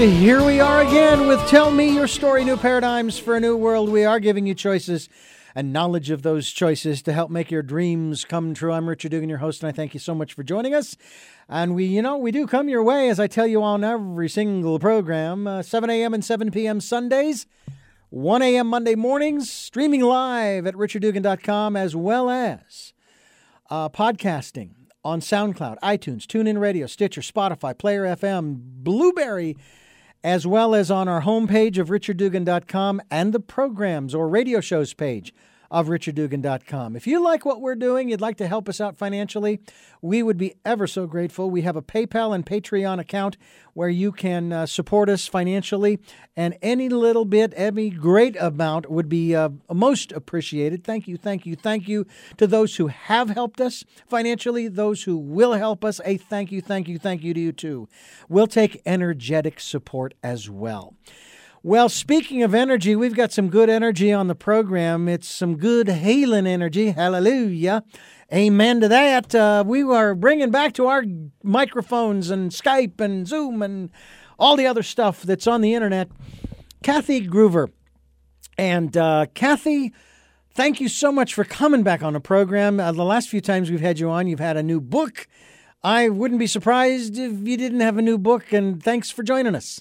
And here we are again with Tell Me Your Story New Paradigms for a New World. We are giving you choices and knowledge of those choices to help make your dreams come true. I'm Richard Dugan, your host, and I thank you so much for joining us. And we, you know, we do come your way, as I tell you on every single program, uh, 7 a.m. and 7 p.m. Sundays, 1 a.m. Monday mornings, streaming live at richarddugan.com, as well as uh, podcasting on SoundCloud, iTunes, TuneIn Radio, Stitcher, Spotify, Player FM, Blubrry, as well as on our homepage of richarddugan.com and the programs or radio shows page of richarddugan.com. If you like what we're doing, you'd like to help us out financially, we would be ever so grateful. We have a PayPal and Patreon account where you can uh, support us financially, and any little bit, any great amount would be uh, most appreciated. Thank you, thank you, thank you to those who have helped us financially, those who will help us. A thank you, thank you, thank you to you too. We'll take energetic support as well. Well, speaking of energy, we've got some good energy on the program. It's some good healing energy. Hallelujah. Amen to that. Uh, we are bringing back to our microphones and Skype and Zoom and all the other stuff that's on the internet. Kathy Gruver. And uh, Kathy, thank you so much for coming back on the program. Uh, the last few times we've had you on, you've had a new book. I wouldn't be surprised if you didn't have a new book, and thanks for joining us.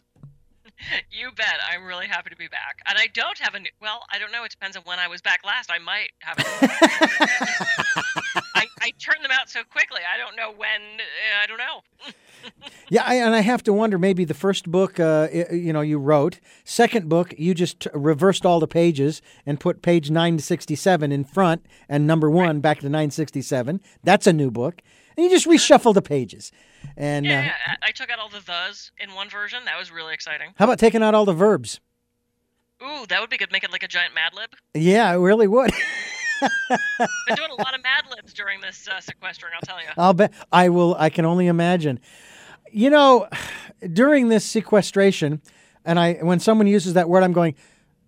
You bet. I'm really happy to be back. And I don't have a new, well, I don't know. It depends on when I was back last. I might have I, I turn them out so quickly. I don't know when. Uh, I don't know. yeah, I, and I have to wonder maybe the first book, uh, you know, you wrote. Second book, you just reversed all the pages and put page 9 to 67 in front and number one right. back to 967. That's a new book. And you just reshuffle the pages. And yeah, uh, yeah, I took out all the thes in one version. That was really exciting. How about taking out all the verbs? Ooh, that would be good. Make it like a giant Mad Lib. Yeah, it really would. Been doing a lot of Mad Libs during this uh, sequestering. I'll tell you. I'll bet. I will. I can only imagine. You know, during this sequestration, and I when someone uses that word, I'm going.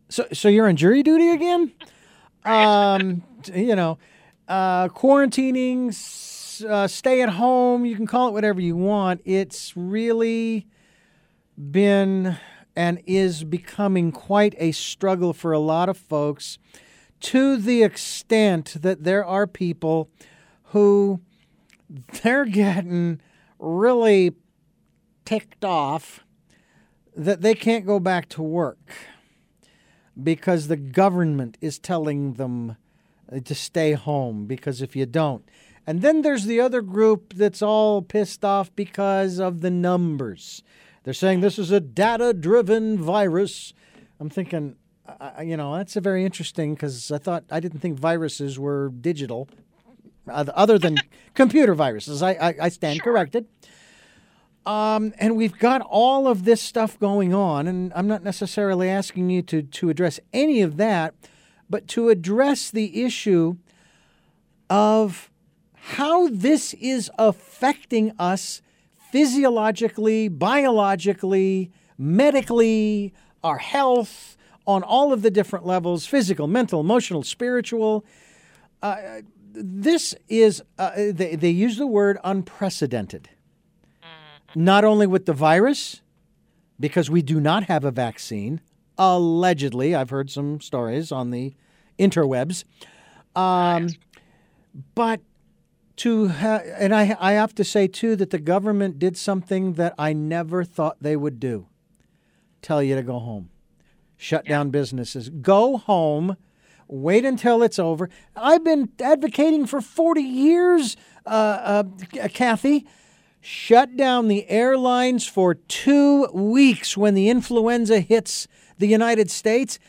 So, so you're on jury duty again? um, you know, uh, quarantining uh, stay at home, you can call it whatever you want. It's really been and is becoming quite a struggle for a lot of folks to the extent that there are people who they're getting really ticked off that they can't go back to work because the government is telling them to stay home because if you don't and then there's the other group that's all pissed off because of the numbers. They're saying this is a data driven virus. I'm thinking, uh, you know, that's a very interesting because I thought, I didn't think viruses were digital other than computer viruses. I, I, I stand sure. corrected. Um, and we've got all of this stuff going on, and I'm not necessarily asking you to, to address any of that, but to address the issue of how this is affecting us physiologically, biologically, medically, our health, on all of the different levels physical, mental, emotional, spiritual. Uh, this is, uh, they, they use the word unprecedented. Mm-hmm. Not only with the virus, because we do not have a vaccine, allegedly. I've heard some stories on the interwebs. Um, but to ha- and I I have to say too that the government did something that I never thought they would do. Tell you to go home. Shut yeah. down businesses. Go home. Wait until it's over. I've been advocating for 40 years, uh, uh, Kathy. Shut down the airlines for two weeks when the influenza hits the United States.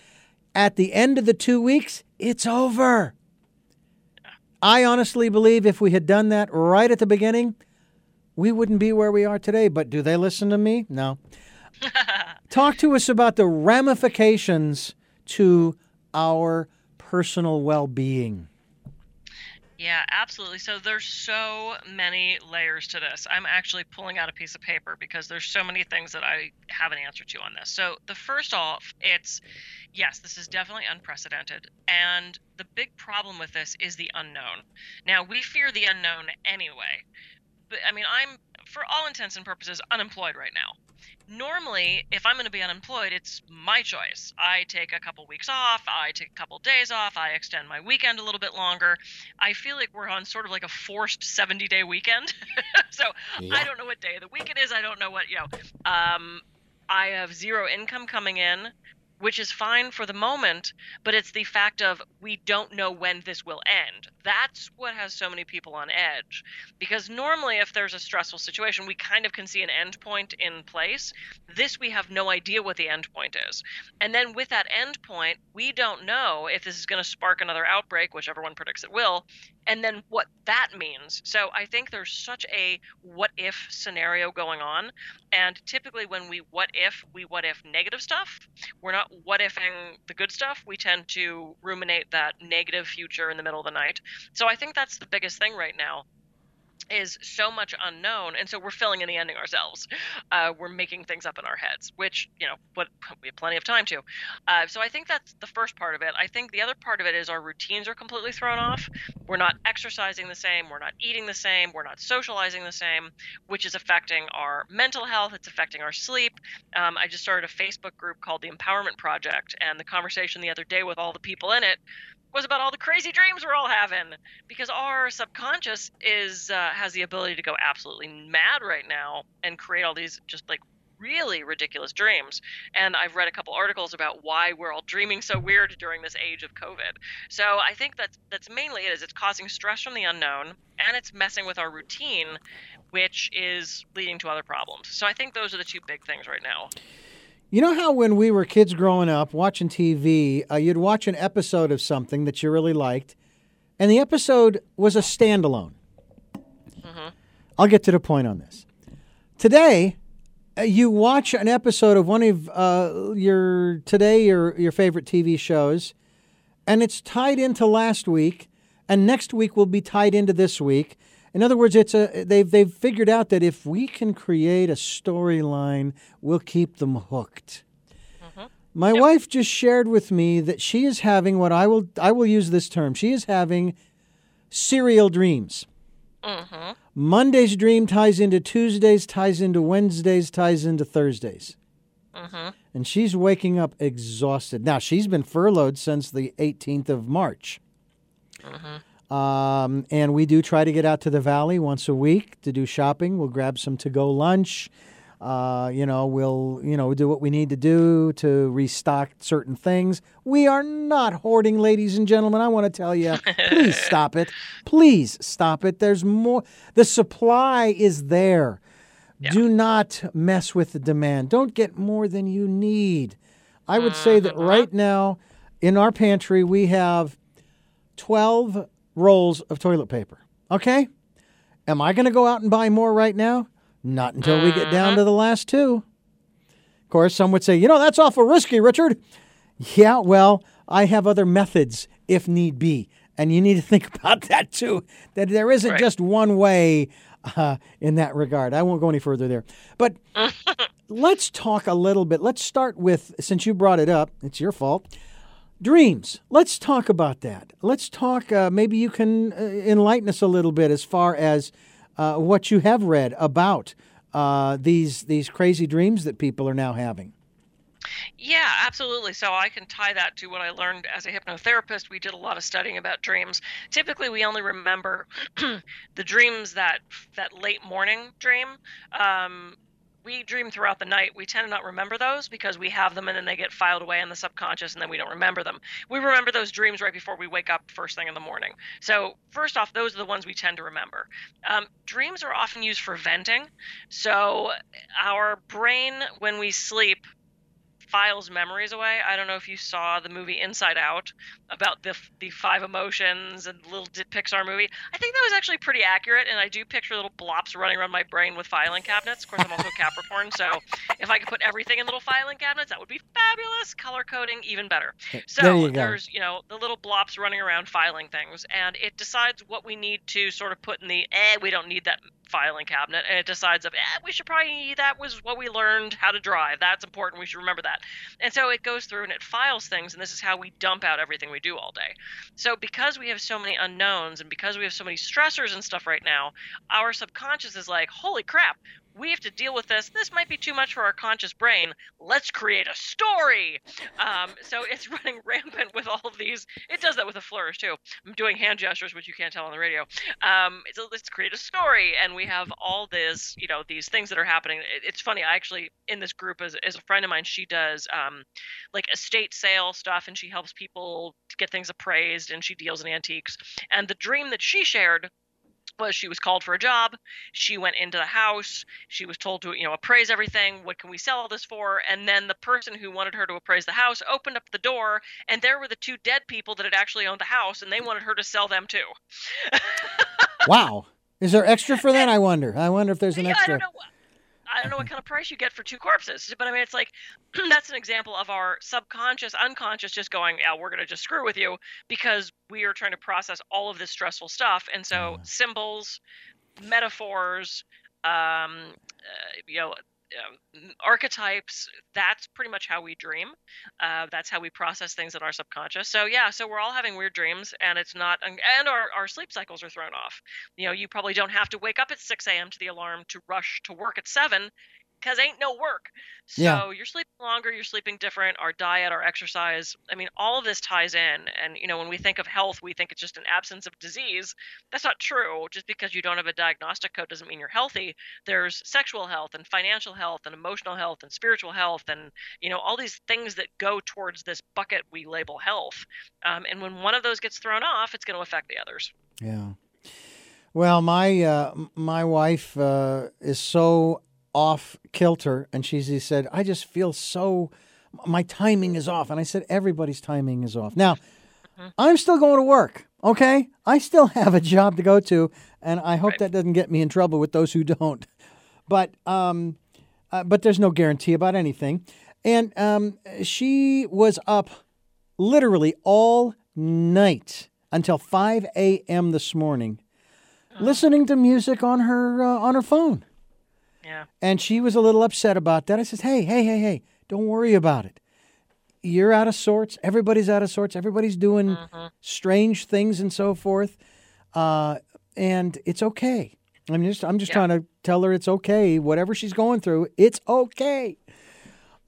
At the end of the two weeks, it's over. I honestly believe if we had done that right at the beginning, we wouldn't be where we are today. But do they listen to me? No. Talk to us about the ramifications to our personal well being. Yeah, absolutely. So there's so many layers to this. I'm actually pulling out a piece of paper because there's so many things that I have an answer to on this. So the first off, it's yes, this is definitely unprecedented. And the big problem with this is the unknown. Now, we fear the unknown anyway. But I mean, I'm for all intents and purposes, unemployed right now. Normally, if I'm going to be unemployed, it's my choice. I take a couple weeks off, I take a couple days off, I extend my weekend a little bit longer. I feel like we're on sort of like a forced 70 day weekend. so yeah. I don't know what day of the week it is. I don't know what, you know. Um, I have zero income coming in which is fine for the moment, but it's the fact of we don't know when this will end. That's what has so many people on edge. Because normally, if there's a stressful situation, we kind of can see an endpoint in place. This, we have no idea what the endpoint is. And then with that endpoint, we don't know if this is going to spark another outbreak, which everyone predicts it will, and then what that means. So I think there's such a what if scenario going on. And typically, when we what if, we what if negative stuff. We're not what ifing the good stuff. We tend to ruminate that negative future in the middle of the night. So I think that's the biggest thing right now is so much unknown and so we're filling in the ending ourselves. Uh, we're making things up in our heads which you know what we have plenty of time to. Uh, so i think that's the first part of it. I think the other part of it is our routines are completely thrown off. We're not exercising the same we're not eating the same we're not socializing the same which is affecting our mental health it's affecting our sleep. Um, i just started a facebook group called the empowerment project and the conversation the other day with all the people in it was about all the crazy dreams we're all having because our subconscious is uh, has the ability to go absolutely mad right now and create all these just like really ridiculous dreams. And i've read a couple articles about why we're all dreaming so weird during this age of covid. So i think that's that's mainly it is it's causing stress from the unknown and it's messing with our routine which is leading to other problems. So i think those are the two big things right now you know how when we were kids growing up watching TV, uh, you'd watch an episode of something that you really liked, and the episode was a standalone. Mm-hmm. I'll get to the point on this. Today, uh, you watch an episode of one of uh, your today your your favorite TV shows, and it's tied into last week, and next week will be tied into this week, in other words, it's a they've they've figured out that if we can create a storyline, we'll keep them hooked. Mm-hmm. My yep. wife just shared with me that she is having what I will I will use this term. She is having serial dreams. Mm-hmm. Monday's dream ties into Tuesdays, ties into Wednesdays, ties into Thursdays. Mm-hmm. And she's waking up exhausted. Now, she's been furloughed since the 18th of March. Um, and we do try to get out to the valley once a week to do shopping. We'll grab some to go lunch. Uh, you know, we'll you know do what we need to do to restock certain things. We are not hoarding, ladies and gentlemen. I want to tell you, please stop it. Please stop it. There's more. The supply is there. Yeah. Do not mess with the demand. Don't get more than you need. I would say that mm-hmm. right now in our pantry we have 12 rolls of toilet paper. Okay? Am I going to go out and buy more right now? Not until we get down to the last two. Of course, some would say, you know, that's awful risky, Richard. Yeah, well, I have other methods if need be. And you need to think about that too, that there isn't right. just one way uh, in that regard. I won't go any further there. But let's talk a little bit. Let's start with, since you brought it up, it's your fault. Dreams. Let's talk about that. Let's talk. Uh, maybe you can uh, enlighten us a little bit as far as uh, what you have read about uh, these these crazy dreams that people are now having. Yeah, absolutely. So I can tie that to what I learned as a hypnotherapist. We did a lot of studying about dreams. Typically, we only remember the dreams that that late morning dream. Um, we dream throughout the night, we tend to not remember those because we have them and then they get filed away in the subconscious and then we don't remember them. We remember those dreams right before we wake up first thing in the morning. So, first off, those are the ones we tend to remember. Um, dreams are often used for venting. So, our brain, when we sleep, files memories away. I don't know if you saw the movie Inside Out about the the five emotions and little Pixar movie. I think that was actually pretty accurate, and I do picture little blops running around my brain with filing cabinets. Of course, I'm also Capricorn, so if I could put everything in little filing cabinets, that would be fabulous. Color coding, even better. So there you there's you know the little blops running around filing things, and it decides what we need to sort of put in the eh we don't need that filing cabinet and it decides of, eh, we should probably that was what we learned how to drive. That's important. We should remember that. And so it goes through and it files things, and this is how we dump out everything we do all day. So because we have so many unknowns and because we have so many stressors and stuff right now, our subconscious is like, holy crap, we have to deal with this. This might be too much for our conscious brain. Let's create a story. Um, so it's running rampant with all of these. It does that with a flourish too. I'm doing hand gestures, which you can't tell on the radio. Um, so let's create a story, and we have all this, you know, these things that are happening. It, it's funny. I actually in this group is, is a friend of mine. She does um, like estate sale stuff, and she helps people get things appraised, and she deals in antiques. And the dream that she shared was she was called for a job. She went into the house. She was told to, you know, appraise everything. What can we sell all this for? And then the person who wanted her to appraise the house opened up the door, and there were the two dead people that had actually owned the house, and they wanted her to sell them too. wow. Is there extra for that? I wonder. I wonder if there's an yeah, extra. I don't know. I don't know what kind of price you get for two corpses, but I mean, it's like that's an example of our subconscious, unconscious just going, yeah, we're going to just screw with you because we are trying to process all of this stressful stuff. And so Yeah. symbols, metaphors, um, uh, you know, uh, archetypes, that's pretty much how we dream. Uh, that's how we process things in our subconscious. So, yeah, so we're all having weird dreams, and it's not, and our, our sleep cycles are thrown off you know, you probably don't have to wake up at 6 a.m. to the alarm to rush to work at 7 because ain't no work. So Yeah. you're sleeping longer, you're sleeping different, our diet, our exercise. I mean, all of this ties in. And, you know, when we think of health, we think it's just an absence of disease. That's not true. Just because you don't have a diagnostic code doesn't mean you're healthy. There's sexual health and financial health and emotional health and spiritual health and, you know, all these things that go towards this bucket we label health. Um, and when one of those gets thrown off, it's going to affect the others. Yeah. Well, my uh, my wife uh, is so off kilter, and she said, "I just feel so my timing is off." And I said, "Everybody's timing is off." Now, I'm still going to work. Okay, I still have a job to go to, and I hope Right. that doesn't get me in trouble with those who don't. But um, uh, but there's no guarantee about anything. And um, she was up literally all night until 5 a.m. this morning, listening to music on her uh, on her phone. Yeah. And she was a little upset about that. I says, "Hey, hey, hey, hey, don't worry about it. You're out of sorts. Everybody's out of sorts. Everybody's doing strange things and so forth, uh, and it's okay. I'm just, I'm just Yeah. trying to tell her it's okay. Whatever she's going through, it's okay."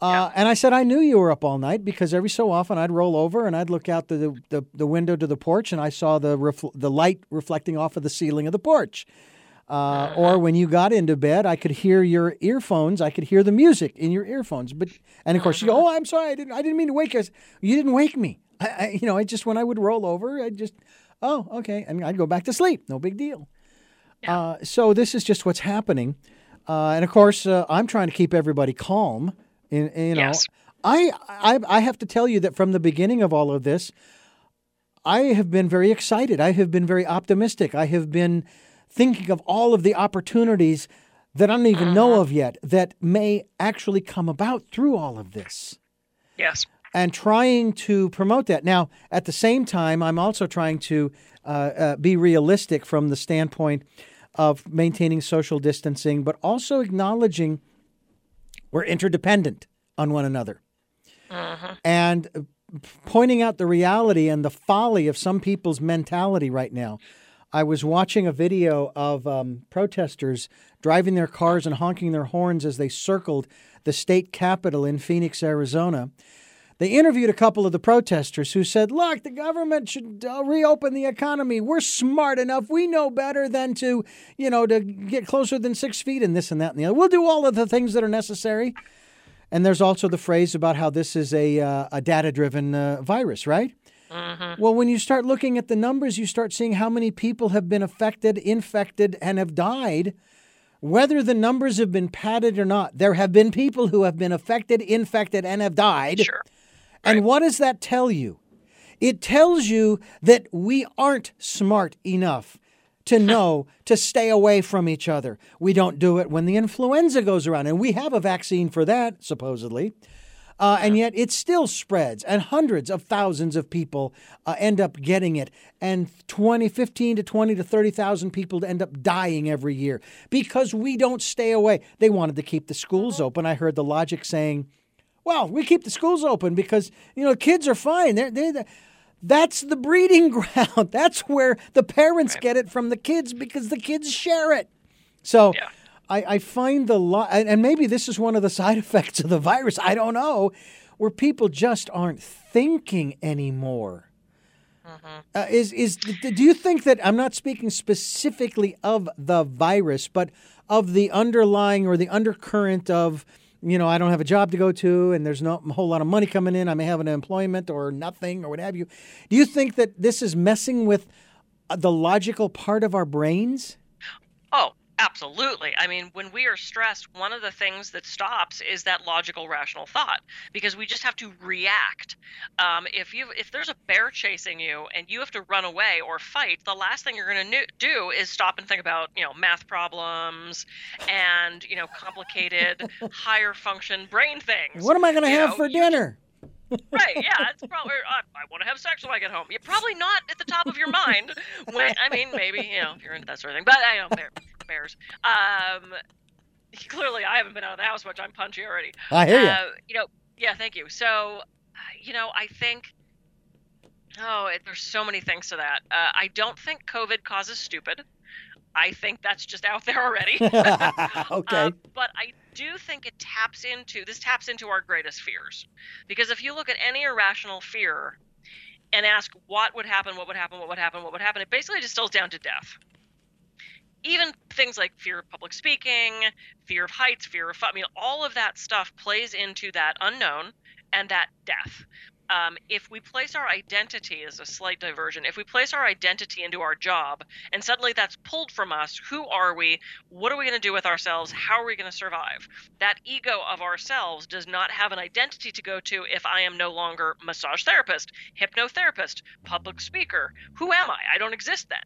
Uh, And I said, I knew you were up all night because every so often I'd roll over and I'd look out the, the, the window to the porch and I saw the, refl- the light reflecting off of the ceiling of the porch. Uh, or when you got into bed, I could hear your earphones. I could hear the music in your earphones. But and of course you go, oh, I'm sorry, I didn't, I didn't mean to wake you. You didn't wake me. I, I, you know, I just when I would roll over, I just, oh, okay, and I'd go back to sleep. No big deal. Uh, so this is just what's happening, uh, and of course, uh, I'm trying to keep everybody calm. In, in, you know, Yes. I, I I have to tell you that from the beginning of all of this, I have been very excited. I have been very optimistic. I have been thinking of all of the opportunities that I don't even know of yet that may actually come about through all of this Yes. and trying to promote that. Now, at the same time, I'm also trying to uh, uh, be realistic from the standpoint of maintaining social distancing, but also acknowledging we're interdependent on one another. And uh, pointing out the reality and the folly of some people's mentality right now. I was watching a video of um, protesters driving their cars and honking their horns as they circled the state capitol in Phoenix, Arizona. They interviewed a couple of the protesters who said, Look, the government should uh, reopen the economy. We're smart enough. We know better than to, you know, to get closer than six feet and this and that and the other. We'll do all of the things that are necessary. And there's also the phrase about how this is a, uh, a data driven uh, virus, right? Mm-hmm. Well, when you start looking at the numbers, you start seeing how many people have been affected, infected, and have died. Whether the numbers have been padded or not, there have been people who have been affected, infected, and have died. Sure. And what does that tell you? It tells you that we aren't smart enough to know to stay away from each other. We don't do it when the influenza goes around, and we have a vaccine for that, supposedly. Uh, and yet it still spreads, and hundreds of thousands of people uh, end up getting it, and 20, 15 to 20 to 30,000 people end up dying every year because we don't stay away. They wanted to keep the schools open. I heard the logic saying, well, we keep the schools open because, you know, kids are fine. They're, they're, that's the breeding ground. That's where the parents get it from the kids because the kids share it. So Yeah. I, I find the lot, and maybe this is one of the side effects of the virus. I don't know, where people just aren't thinking anymore. Uh, is is do you think that I'm not speaking specifically of the virus, but of the underlying or the undercurrent of you know I don't have a job to go to and there's not a whole lot of money coming in. I may have an employment or nothing or what have you. Do you think that this is messing with uh, the logical part of our brains? Oh, absolutely. I mean, when we are stressed, one of the things that stops is that logical, rational thought because we just have to react. Um, if you if there's a bear chasing you and you have to run away or fight, the last thing you're going to do is stop and think about you know math problems and you know complicated higher function brain things. What am I going to have know, for dinner? right yeah it's probably I, I want to have sex when i get home you're probably not at the top of your mind when i mean maybe you know if you're into that sort of thing but i don't know um clearly i haven't been out of the house much. I'm punchy already. I hear you. uh, you know yeah thank you. So uh, you know i think oh it, there's so many things to that. Uh, i don't think covid causes stupid. I think that's just out there already. Okay. uh, but I do think it taps into this taps into our greatest fears, because if you look at any irrational fear and ask what would happen, what would happen, what would happen, what would happen, it basically just distills down to death. Even things like fear of public speaking, fear of heights, fear of I mean, all of that stuff plays into that unknown and that death. Um, if we place our identity as a slight diversion, if we place our identity into our job and suddenly that's pulled from us, who are we? What are we going to do with ourselves? How are we going to survive? That ego of ourselves does not have an identity to go to if I am no longer massage therapist, hypnotherapist, public speaker. Who am I? I don't exist then.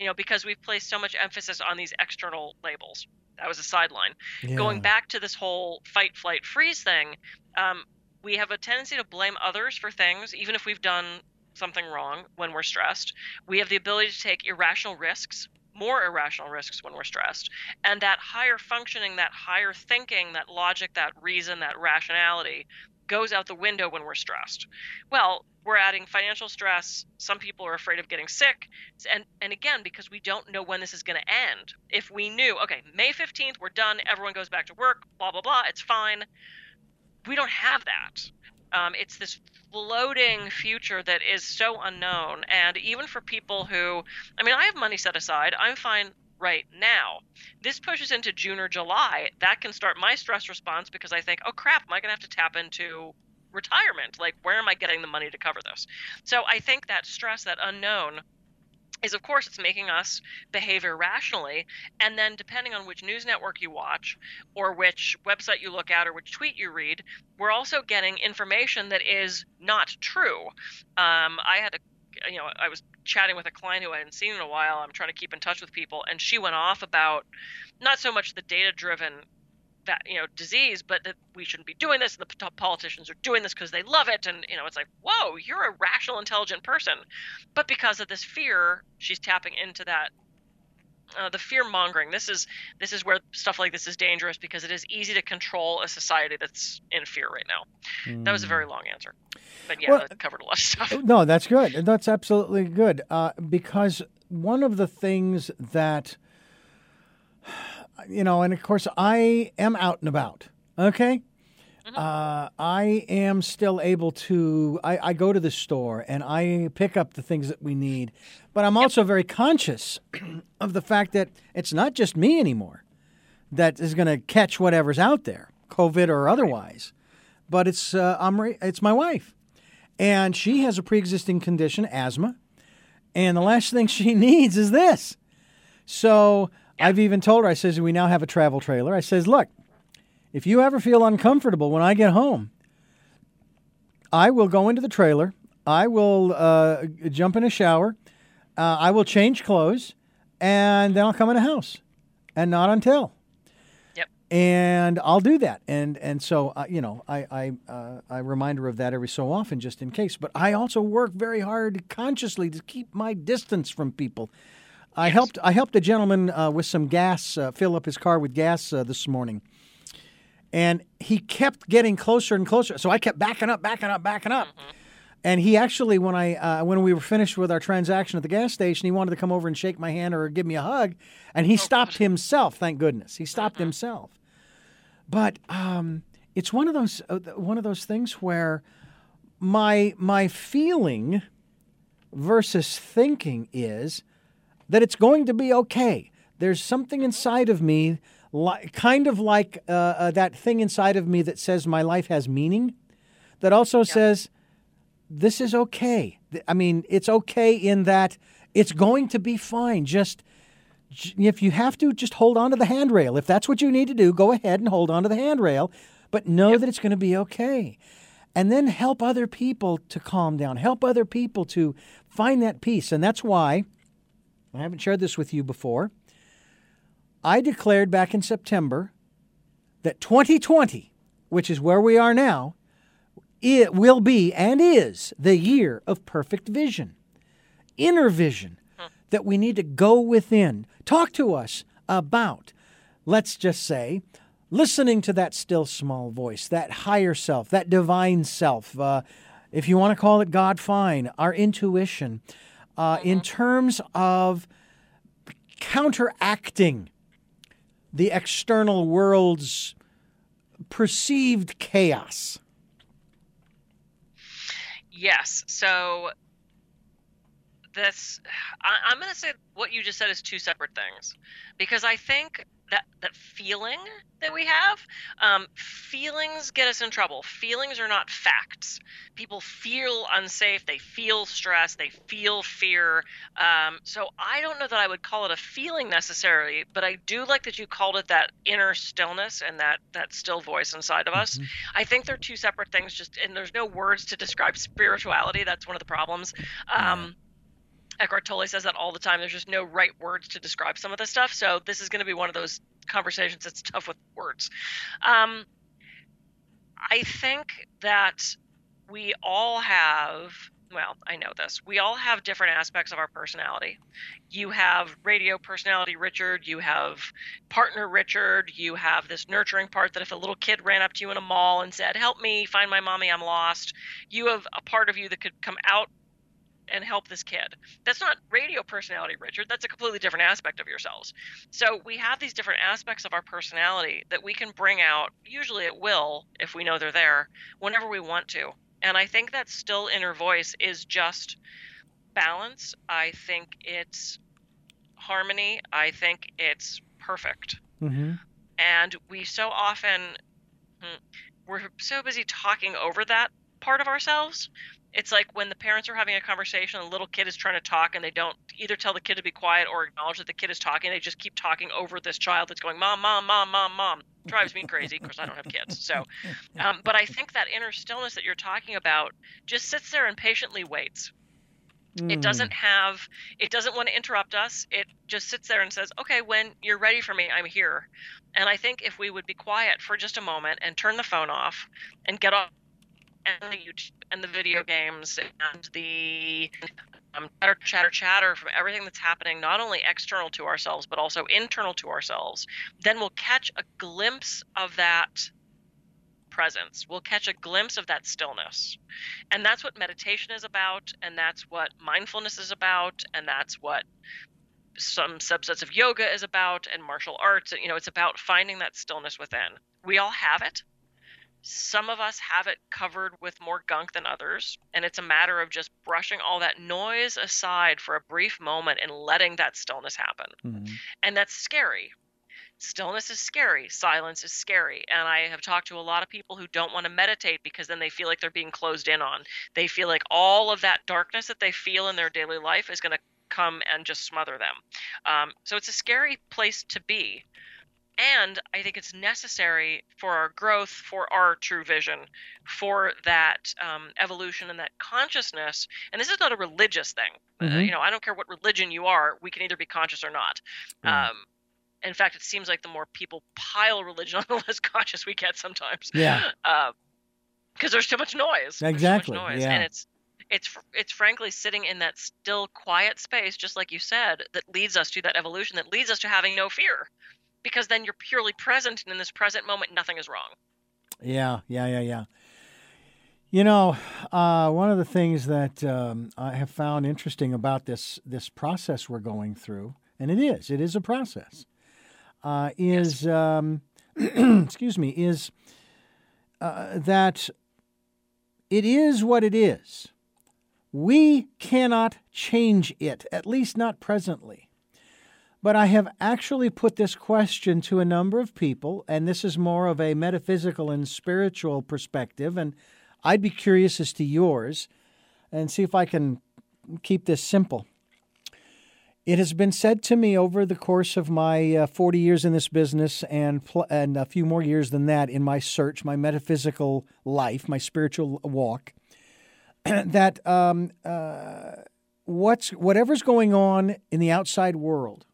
You know, because we've placed so much emphasis on these external labels. That was a sideline. Going back to this whole fight, flight, freeze thing, um, we have a tendency to blame others for things, even if we've done something wrong when we're stressed. We have the ability to take irrational risks, more irrational risks when we're stressed. And that higher functioning, that higher thinking, that logic, that reason, that rationality goes out the window when we're stressed. Well, we're adding financial stress. Some people are afraid of getting sick. And and again, because we don't know when this is going to end. If we knew, okay, May 15th, we're done, everyone goes back to work, blah blah blah, it's fine we don't have that. Um, it's this floating future that is so unknown. And even for people who, I mean, I have money set aside, I'm fine right now. This pushes into June or July. That can start my stress response because I think, oh crap, am I going to have to tap into retirement? Like, where am I getting the money to cover this? So I think that stress, that unknown, is of course it's making us behave irrationally and then depending on which news network you watch or which website you look at or which tweet you read we're also getting information that is not true um, i had a you know i was chatting with a client who i hadn't seen in a while. I'm trying to keep in touch with people. And she went off about not so much the data driven that you know disease but that we shouldn't be doing this and the politicians are doing this because they love it. And you know it's like whoa you're a rational intelligent person. But because of this fear she's tapping into that uh, the fear mongering this is this is where stuff like this is dangerous because it is easy to control a society that's in fear right now that was a very long answer but yeah Well- that covered a lot of stuff No, that's good. That's absolutely good. Uh, because one of the things that, you know, and of course, I am out and about. Okay. Uh, I am still able to. I, I go to the store and I pick up the things that we need, but I'm also very conscious of the fact that it's not just me anymore that is going to catch whatever's out there, COVID or otherwise, but it's uh, I'm re- it's my wife and she has a pre-existing condition, asthma, and the last thing she needs is this. So I've even told her, I says, we now have a travel trailer. I says, look, if you ever feel uncomfortable when I get home, I will go into the trailer. I will uh, jump in a shower. Uh, I will change clothes, and then I'll come in the house, and not until. Yep. and I'll do that. And and so uh, you know, I I uh, I remind her of that every so often, just in case. But I also work very hard consciously to keep my distance from people. I Yes. helped I helped a gentleman uh, with some gas, uh, fill up his car with gas uh, this morning, and he kept getting closer and closer. So I kept backing up, backing up, backing up. And he actually, when I uh, when we were finished with our transaction at the gas station, he wanted to come over and shake my hand or give me a hug, and he stopped himself. Thank goodness, he stopped himself. But um, it's one of those uh, one of those things where my my feeling versus thinking is that it's going to be okay. There's something inside of me, li- kind of like uh, uh, that thing inside of me that says my life has meaning, that also says this is okay. I mean, it's okay in that it's going to be fine. Just if you have to, just hold on to the handrail. If that's what you need to do, go ahead and hold on to the handrail, but know that it's going to be okay. And then help other people to calm down, help other people to find that peace. And that's why I haven't shared this with you before. I declared back in September that 2020, which is where we are now, it will be and is the year of perfect vision, inner vision that we need to go within. Talk to us about, let's just say, listening to that still small voice, that higher self, that divine self. Uh, if you want to call it God, fine. Our intuition, uh, in terms of counteracting the external world's perceived chaos. Yes. So this, I, I'm going to say what you just said is two separate things, because I think that that feeling that we have, um, feelings get us in trouble. Feelings are not facts. People feel unsafe. They feel stress. They feel fear. Um, so I don't know that I would call it a feeling necessarily, but I do like that you called it that inner stillness and that that still voice inside of us. I think they're two separate things. Just and there's no words to describe spirituality. That's one of the problems. Um, Eckhart Tolle says that all the time. There's just no right words to describe some of this stuff. So this is going to be one of those conversations that's tough with words. Um, I think that we all have. Well, I know this. We all have different aspects of our personality. You have radio personality, Richard. You have partner, Richard. You have this nurturing part that if a little kid ran up to you in a mall and said, Help me find my mommy, I'm lost, you have a part of you that could come out and help this kid. That's not radio personality, Richard. That's a completely different aspect of yourselves. So we have these different aspects of our personality that we can bring out, usually at will, if we know they're there, whenever we want to. And I think that still inner voice is just balance. I think it's harmony. I think it's perfect. Mm-hmm. And we so often, hmm, we're so busy talking over that part of ourselves it's like when the parents are having a conversation and the little kid is trying to talk and they don't either tell the kid to be quiet or acknowledge that the kid is talking they just keep talking over this child that's going mom mom mom mom mom. Drives me crazy because i don't have kids. So um, but i think that inner stillness that you're talking about just sits there and patiently waits. Mm. it doesn't have it doesn't want to interrupt us. It just sits there and says okay when you're ready for me i'm here. And i think if we would be quiet for just a moment and turn the phone off and get off and the YouTube and the video games and the um, chatter, chatter, chatter from everything that's happening, not only external to ourselves, but also internal to ourselves, then we'll catch a glimpse of that presence. We'll catch a glimpse of that stillness. And that's what meditation is about, and that's what mindfulness is about, and that's what some subsets of yoga is about and martial arts you know it's about finding that stillness within we all have it some of us have it covered with more gunk than others, and it's a matter of just brushing all that noise aside for a brief moment and letting that stillness happen. Mhm. And that's scary. Stillness is scary, silence is scary. And I have talked to a lot of people who don't want to meditate because then they feel like they're being closed in on. They feel like all of that darkness that they feel in their daily life is going to come and just smother them. Um, so it's a scary place to be and I think it's necessary for our growth, for our true vision, for that um, evolution and that consciousness. And this is not a religious thing. Uh, Mhm. you know, I don't care what religion you are. We can either be conscious or not. Right. Um, in fact, it seems like the more people pile religion on, the less conscious we get sometimes. Yeah. Because uh, there's too much noise. Exactly. Much noise. Yeah. And it's it's it's frankly sitting in that still quiet space, just like you said, that leads us to that evolution, that leads us to having no fear, because then you're purely present, and in this present moment, nothing is wrong. Yeah, yeah, yeah, yeah. You know, uh, one of the things that um, I have found interesting about this this process we're going through, and it is, it is a process, uh, is yes. um, excuse me, is uh, that it is what it is. We cannot change it, at least not presently. But I have actually put this question to a number of people, and this is more of a metaphysical and spiritual perspective, and I'd be curious as to yours and see if I can keep this simple. It has been said to me over the course of my uh, 40 years in this business and, pl- and a few more years than that in my search, my metaphysical life, my spiritual walk, that um, uh, what's whatever's going on in the outside world,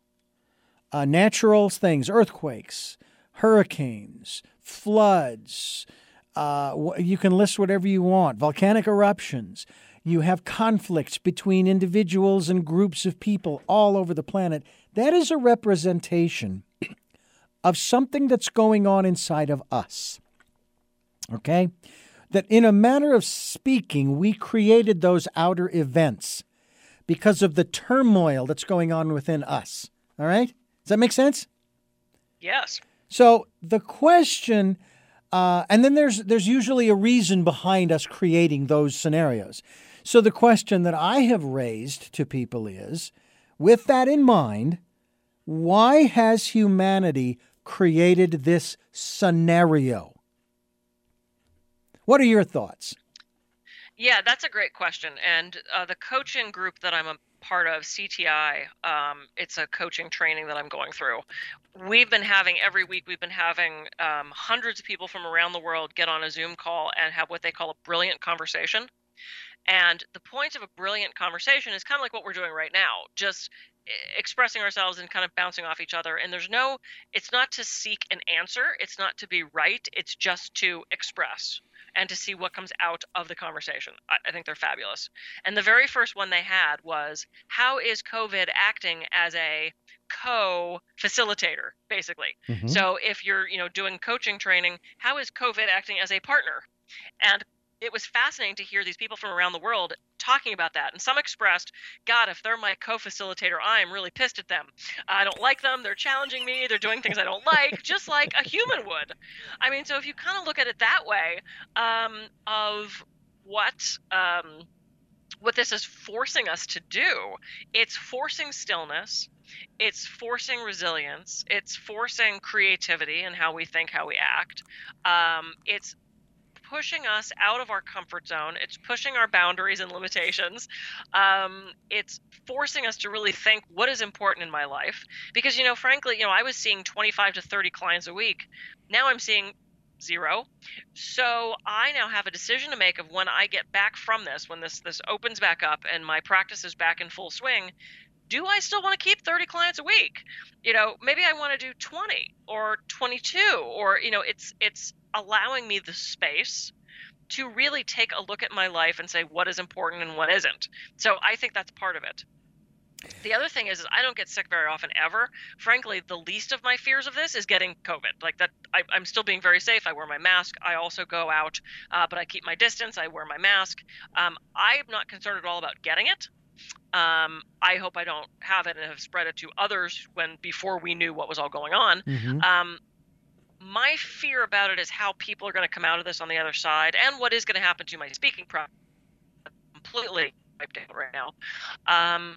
uh, natural things, earthquakes, hurricanes, floods, uh, you can list whatever you want, volcanic eruptions. You have conflicts between individuals and groups of people all over the planet. That is a representation of something that's going on inside of us. Okay? that in a manner of speaking, we created those outer events because of the turmoil that's going on within us. All right? Does that make sense? Yes. So the question, uh, and then there's there's usually a reason behind us creating those scenarios. So the question that I have raised to people is, with that in mind, why has humanity created this scenario? What are your thoughts? Yeah, that's a great question. And uh, the coaching group that I'm a part of, CTI, um, it's a coaching training that I'm going through. We've been having every week, we've been having um, hundreds of people from around the world get on a Zoom call and have what they call a brilliant conversation. And the point of a brilliant conversation is kind of like what we're doing right now, just expressing ourselves and kind of bouncing off each other. And there's no, it's not to seek an answer, it's not to be right, it's just to express and to see what comes out of the conversation. I, I, think they're fabulous. And the very first one they had was how is COVID acting as a co-facilitator, basically. Mm-hmm. So if you're, you know, doing coaching training, how is COVID acting as a partner? And it was fascinating to hear these people from around the world talking about that. And some expressed, God, if they're my co facilitator, I'm really pissed at them. I don't like them. They're challenging me. They're doing things I don't like, just like a human would. I mean, so if you kind of look at it that way, um, of what. Um, what this is forcing us to do, it's forcing stillness, it's forcing resilience, it's forcing creativity and how we think, how we act. Um, it's pushing us out of our comfort zone. It's pushing our boundaries and limitations. Um, it's forcing us to really think what is important in my life. Because, you know, frankly, you know, I was seeing 25 to 30 clients a week. Now I'm seeing zero. So I now have a decision to make of when I get back from this, when this this opens back up and my practice is back in full swing, do I still want to keep 30 clients a week? You know, maybe I want to do 20 or 22 or you know, it's it's allowing me the space to really take a look at my life and say what is important and what isn't. So I think that's part of it. The other thing is, is I don't get sick very often ever. Frankly, the least of my fears of this is getting COVID. Like that, I, am still being very safe. I wear my mask. I also go out, uh, but I keep my distance. I wear my mask. Um, I'm not concerned at all about getting it. Um, I hope I don't have it and have spread it to others when before we knew what was all going on. Mm-hmm. Um, my fear about it is how people are going to come out of this on the other side and what is going to happen to my speaking practice completely wiped out right now um,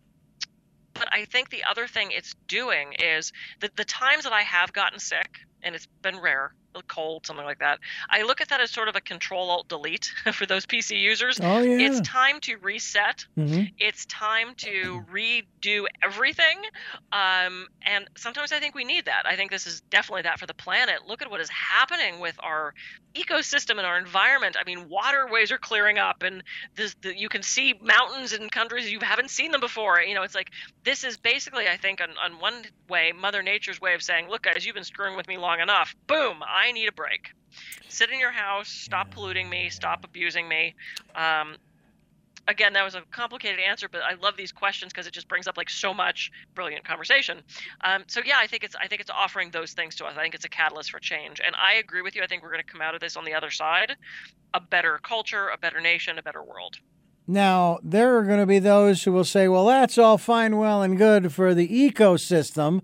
but i think the other thing it's doing is that the times that i have gotten sick and it's been rare cold, something like that. I look at that as sort of a control alt delete for those PC users. Oh yeah. It's time to reset. Mm-hmm. It's time to redo everything. Um, and sometimes I think we need that. I think this is definitely that for the planet. Look at what is happening with our ecosystem and our environment. I mean, waterways are clearing up, and this, the, you can see mountains in countries you haven't seen them before. You know, it's like this is basically, I think, on, on one way, Mother Nature's way of saying, look, guys, you've been screwing with me long enough. Boom, I need a break. Sit in your house, stop Yeah, polluting me, stop abusing me. Um, again, that was a complicated answer, but I love these questions because it just brings up like so much brilliant conversation. Um, so yeah, I think it's I think it's offering those things to us. I think it's a catalyst for change, and I agree with you. I think we're going to come out of this on the other side, a better culture, a better nation, a better world. Now, there are going to be those who will say, well, that's all fine, well, and good for the ecosystem,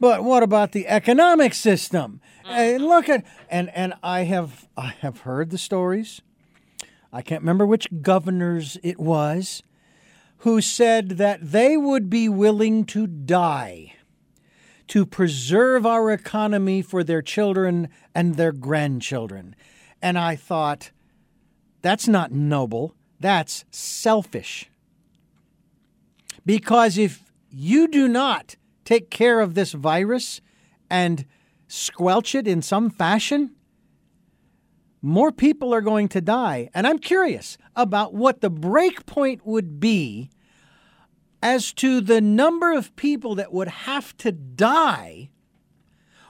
but what about the economic system? Uh-huh. Hey, look at and and I have I have heard the stories. I can't remember which governors it was who said that they would be willing to die to preserve our economy for their children and their grandchildren. And I thought, that's not noble. That's selfish. Because if you do not take care of this virus and squelch it in some fashion, more people are going to die. And I'm curious about what the break point would be as to the number of people that would have to die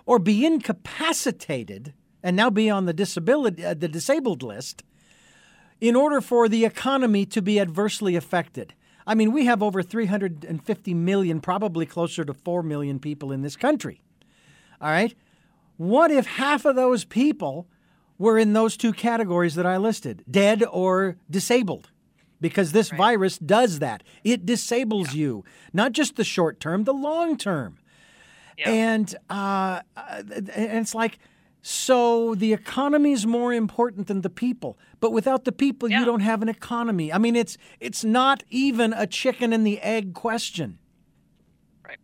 or be incapacitated and now be on the disability uh, the disabled list in order for the economy to be adversely affected. I mean, we have over 350 million, probably closer to 4 million people in this country. All right? What if half of those people were in those two categories that I listed, dead or disabled? Because this Right. virus does that. It disables you, not just the short term, the long term. Yeah. And uh, uh, and it's like, so the economy is more important than the people. But without the people, you don't have an economy. I mean, it's it's not even a chicken and the egg question. Right.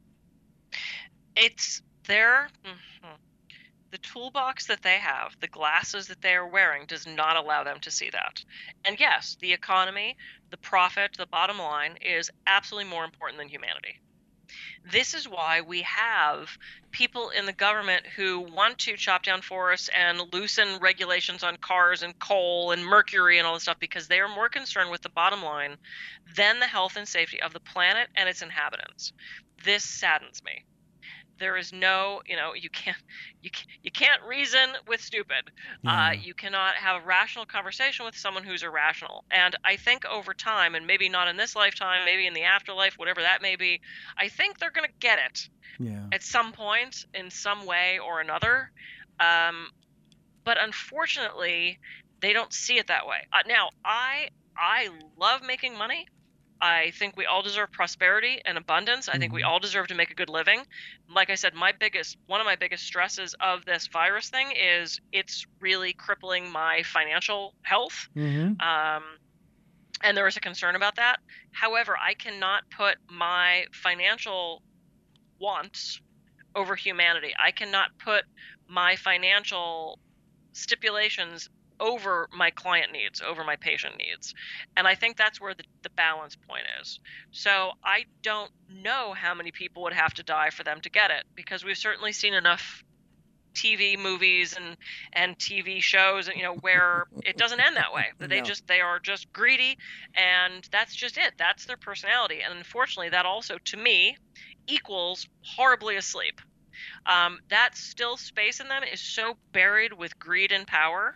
It's their mhm. the toolbox that they have the glasses that they are wearing does not allow them to see that and yes the economy the profit the bottom line is absolutely more important than humanity this is why we have people in the government who want to chop down forests and loosen regulations on cars and coal and mercury and all this stuff because they are more concerned with the bottom line than the health and safety of the planet and its inhabitants. This saddens me. There is no, you know, you can't, you can't, you can't reason with stupid. Yeah. Uh, you cannot have a rational conversation with someone who's irrational. And I think over time, and maybe not in this lifetime, maybe in the afterlife, whatever that may be, I think they're going to get it Yeah. at some point in some way or another. Um, but unfortunately, they don't see it that way. Uh, now, I I love making money. I think we all deserve prosperity and abundance. I think we Mhm. all deserve to make a good living. Like I said, my biggest one of my biggest stresses of this virus thing is it's really crippling my financial health. Mm-hmm. Um, and there is a concern about that. However, I cannot put my financial wants over humanity. I cannot put my financial stipulations over my client needs, over my patient needs. And I think that's where the, the balance point is. So I don't know how many people would have to die for them to get it because we've certainly seen enough TV movies and and TV shows and you know where it doesn't end that way. They No. just they are just greedy and that's just it. That's their personality. And unfortunately that also to me equals horribly asleep. Um, that still space in them is so buried with greed and power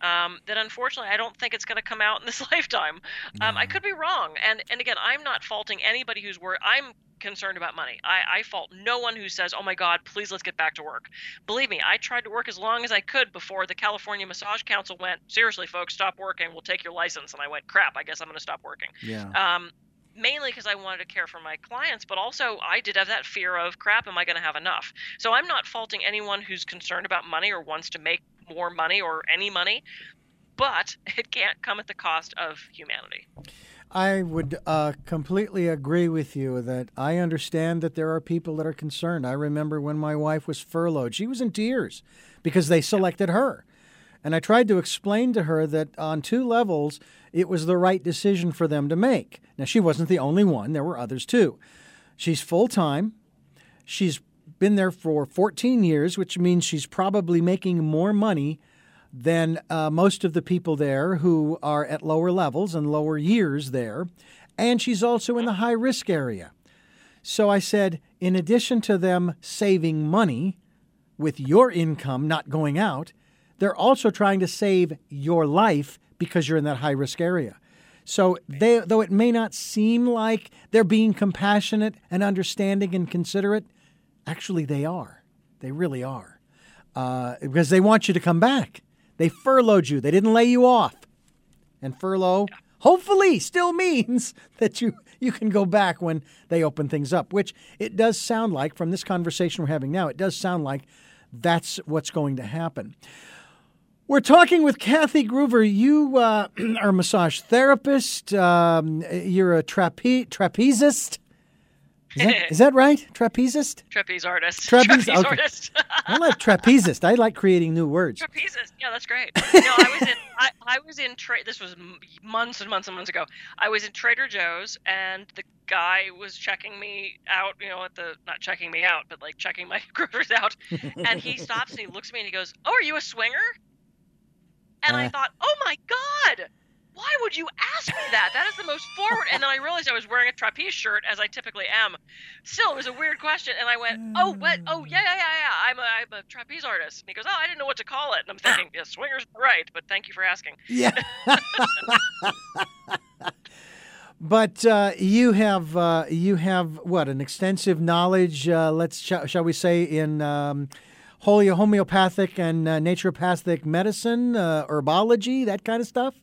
um, that unfortunately I don't think it's going to come out in this lifetime. Um, I could be wrong, and and again, I'm not faulting anybody who's worried. I'm concerned about money. I, I fault no one who says, "Oh my God, please let's get back to work." Believe me, I tried to work as long as I could before the California Massage Council went, "Seriously, folks, stop working. We'll take your license." And I went, "Crap, I guess I'm going to stop working." Yeah. Um, mainly because I wanted to care for my clients, but also I did have that fear of, "Crap, am I going to have enough?" So I'm not faulting anyone who's concerned about money or wants to make more money or any money, but it can't come at the cost of humanity. I would uh, completely agree with you that I understand that there are people that are concerned. I remember when my wife was furloughed, she was in tears because they selected her. And I tried to explain to her that on two levels, it was the right decision for them to make. Now, she wasn't the only one, there were others too. She's full time. She's been there for 14 years, which means she's probably making more money than uh, most of the people there who are at lower levels and lower years there. And she's also in the high risk area. So I said, in addition to them saving money with your income not going out, they're also trying to save your life because you're in that high risk area. So they, though it may not seem like they're being compassionate and understanding and considerate, actually they are. They really are, uh, because they want you to come back. They furloughed you. They didn't lay you off, and furlough hopefully still means that you you can go back when they open things up. Which it does sound like from this conversation we're having now. It does sound like that's what's going to happen. We're talking with Kathy Gruver. You uh, are a massage therapist. Um, you're a trape- trapezist. Is that, is that right? Trapezist? Trapeze artist. Trapeze, Trapeze okay. artist. I like trapezist. I like creating new words. Trapezist. Yeah, that's great. No, I was in. I, I was in. Tra- this was months and months and months ago. I was in Trader Joe's, and the guy was checking me out. You know, at the not checking me out, but like checking my groceries out. And he stops and he looks at me and he goes, "Oh, are you a swinger?" And I Uh. thought, "Oh my god." Why would you ask me that? That is the most forward. And then I realized I was wearing a trapeze shirt, as I typically am. Still, it was a weird question, and I went, "Oh, what? Oh, yeah, yeah, yeah, yeah. I'm a, I'm a trapeze artist." And he goes, "Oh, I didn't know what to call it." And I'm thinking, "Yeah, swingers, right?" But thank you for asking. Yeah. but uh, you have uh, you have what an extensive knowledge. Uh, let's sh- shall we say in um, homeopathic and uh, naturopathic medicine, uh, herbology, that kind of stuff.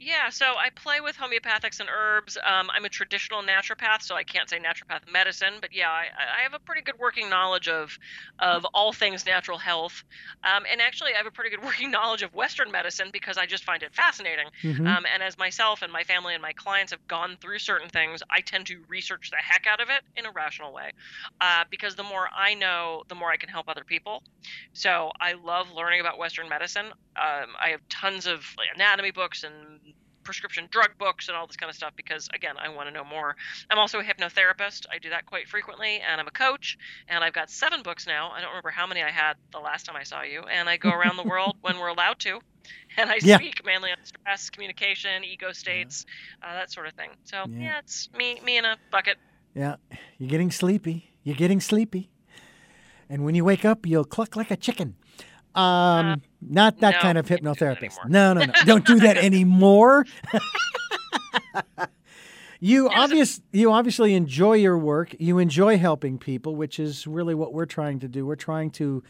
Yeah, so I play with homeopathics and herbs. Um, I'm a traditional naturopath, so I can't say naturopath medicine, but yeah, I, I have a pretty good working knowledge of of all things natural health. Um, and actually, I have a pretty good working knowledge of Western medicine because I just find it fascinating. Mhm. Um, and as myself and my family and my clients have gone through certain things, I tend to research the heck out of it in a rational way. Uh, because the more I know, the more I can help other people. So I love learning about Western medicine. Um, I have tons of anatomy books and prescription drug books and all this kind of stuff because again i want to know more i'm also a hypnotherapist i do that quite frequently and i'm a coach and i've got seven books now i don't remember how many i had the last time i saw you and i go around the world when we're allowed to and i Yeah. speak mainly on stress communication ego states uh, that sort of thing so Yeah. yeah. it's me me in a bucket Yeah, you're getting sleepy. You're getting sleepy, and when you wake up, you'll cluck like a chicken. Um, not that no, kind of can't do that hypnotherapist. No, no, no. Don't do that anymore. you obvious you obviously enjoy your work. You enjoy helping people, which is really what we're trying to do. We're trying to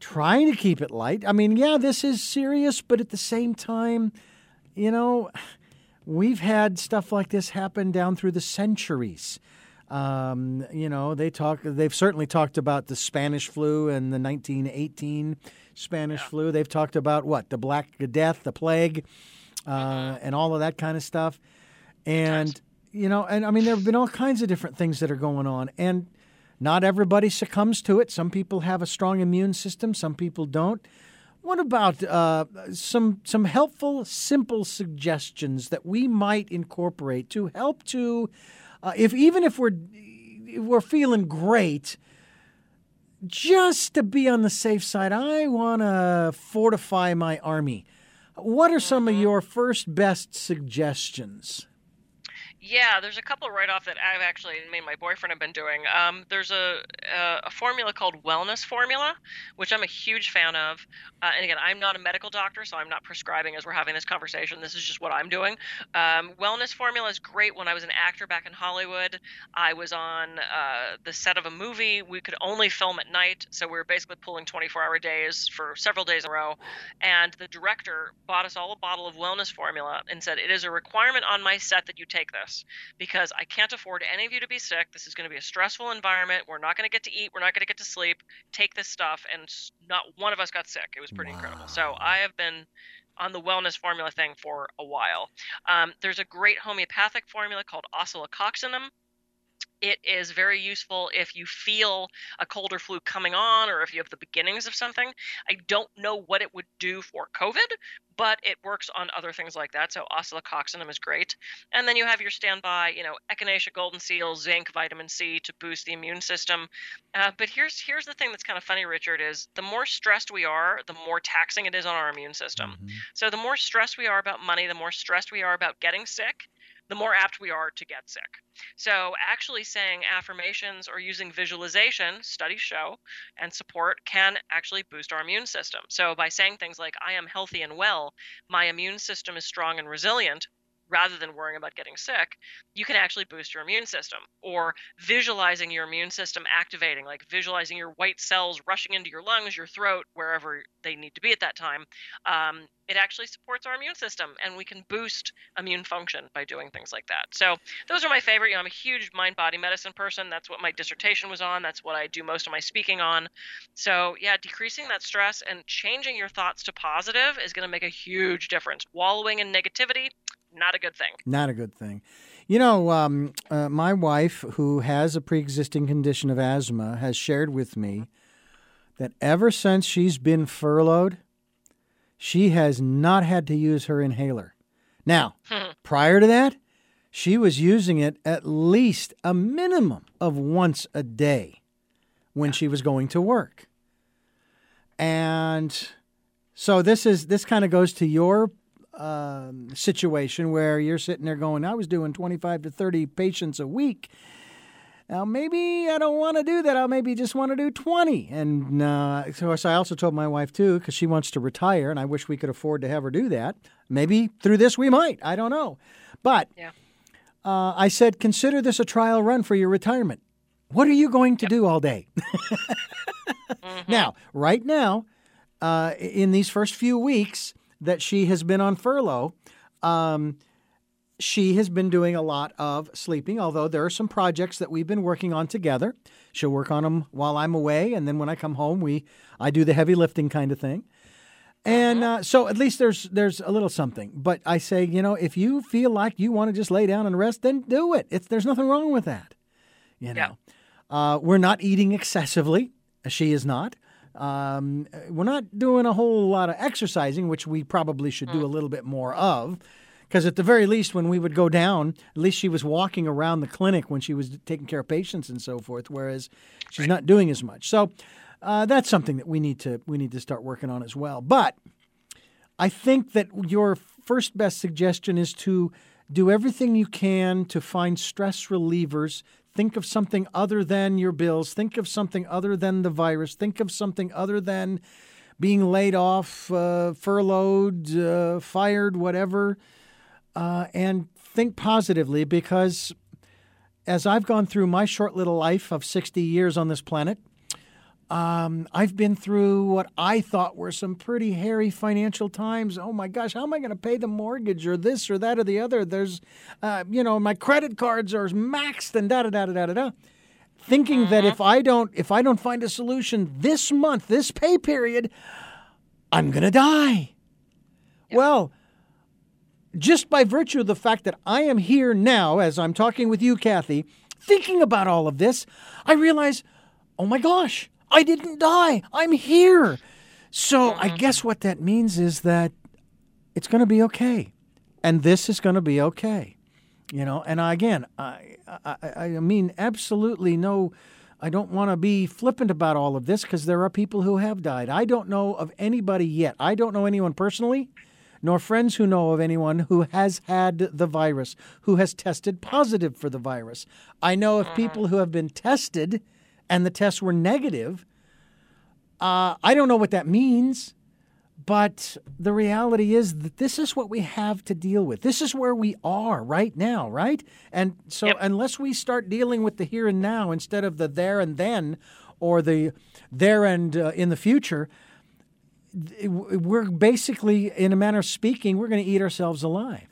trying to keep it light. I mean, yeah, this is serious, but at the same time, you know, we've had stuff like this happen down through the centuries. Um, you know, they talk. They've certainly talked about the Spanish flu and the 1918 Spanish flu. They've talked about what the Black Death, the plague, uh, and all of that kind of stuff. And you know, and I mean, there have been all kinds of different things that are going on, and not everybody succumbs to it. Some people have a strong immune system. Some people don't. What about uh, some some helpful, simple suggestions that we might incorporate to help to, uh, if even if we're if we're feeling great, just to be on the safe side, I want to fortify my army. What are some of mm-hmm. your first best suggestions? Yeah, there's a couple right off that I've actually and my boyfriend have been doing. Um, there's a, a a formula called Wellness Formula, which I'm a huge fan of. Uh, and again, I'm not a medical doctor, so I'm not prescribing as we're having this conversation. This is just what I'm doing. Um, Wellness Formula is great. When I was an actor back in Hollywood, I was on uh, the set of a movie. We could only film at night, so we were basically pulling 24-hour days for several days in a row. And the director bought us all a bottle of Wellness Formula and said, "It is a requirement on my set that you take this." Because I can't afford any of you to be sick. This is going to be a stressful environment. We're not going to get to eat. We're not going to get to sleep. Take this stuff. And not one of us got sick. It was pretty incredible. So I have been on the wellness formula thing for a while. Um, there's a great homeopathic formula called oscillococcinum it is very useful if you feel a cold or flu coming on or if you have the beginnings of something. I don't know what it would do for COVID, but it works on other things like that. So oscillococcinum is great. And then you have your standby, you know, echinacea, golden seal, zinc, vitamin C to boost the immune system. Uh, but here's here's the thing that's kind of funny, Richard, is the more stressed we are, the more taxing it is on our immune system. Mm-hmm. So the more stressed we are about money, the more stressed we are about getting sick, the more apt we are to get sick. So, actually saying affirmations or using visualization, studies show, and support can actually boost our immune system. So, by saying things like, I am healthy and well, my immune system is strong and resilient, rather than worrying about getting sick, you can actually boost your immune system. Or visualizing your immune system activating, like visualizing your white cells rushing into your lungs, your throat, wherever they need to be at that time. Um, it actually supports our immune system, and we can boost immune function by doing things like that. So those are my favorite. You know, I'm a huge mind-body medicine person. That's what my dissertation was on. That's what I do most of my speaking on. So yeah, decreasing that stress and changing your thoughts to positive is going to make a huge difference. Wallowing in negativity not a good thing. Not a good thing. You know, um, uh, my wife, who has a pre existing condition of asthma, has shared with me that ever since she's been furloughed, she has not had to use her inhaler. Now, prior to that, she was using it at least a minimum of once a day when she was going to work. And so this is this kind of goes to your um, situation where you're sitting there going, I was doing 25 to 30 patients a week. Now, maybe I don't want to do that. I'll maybe just want to do 20. And uh, of course, I also told my wife, too, because she wants to retire, and I wish we could afford to have her do that. Maybe through this we might. I don't know. But yeah. uh, I said, consider this a trial run for your retirement. What are you going to yep. do all day? mm-hmm. Now, right now, uh, in these first few weeks, that she has been on furlough, um, she has been doing a lot of sleeping, although there are some projects that we've been working on together. She'll work on them while I'm away, and then when I come home, we I do the heavy lifting kind of thing. And uh-huh. uh, so at least there's there's a little something. But I say, you know, if you feel like you want to just lay down and rest, then do it. It's there's nothing wrong with that. You know, yeah. uh, we're not eating excessively. She is not. Um, we're not doing a whole lot of exercising, which we probably should do a mm. little bit more of. Because at the very least, when we would go down, at least she was walking around the clinic when she was taking care of patients and so forth, whereas she's not doing as much. So uh, that's something that we need to we need to start working on as well. But I think that your first best suggestion is to do everything you can to find stress relievers Think of something other than your bills. Think of something other than the virus. Think of something other than being laid off, uh, furloughed, uh, fired, whatever. Uh, and think positively because as I've gone through my short little life of 60 years on this planet, um, I've been through what I thought were some pretty hairy financial times. Oh my gosh, how am I going to pay the mortgage or this or that or the other? There's, uh, you know, my credit cards are maxed and da da da da da da. Thinking mm-hmm. that if I don't if I don't find a solution this month, this pay period, I'm going to die. Well, just by virtue of the fact that I am here now, as I'm talking with you, Kathy, thinking about all of this, I realize, oh my gosh, I didn't die. I'm here. So I mm-hmm. guess what that means is that it's going to be okay. And this is going to be okay. You know, and again, I, I, I mean, absolutely no, I don't want to be flippant about all of this because there are people who have died. I don't know of anybody yet. I don't know anyone personally, nor friends who know of anyone who has had the virus, who has tested positive for the virus. I know of mm-hmm. people who have been tested and the tests were negative. Uh, I don't know what that means, but the reality is that this is what we have to deal with. This is where we are right now, right? And so, yep. unless we start dealing with the here and now instead of the there and then or the there and uh, in the future, we're basically, in a manner of speaking, we're going to eat ourselves alive.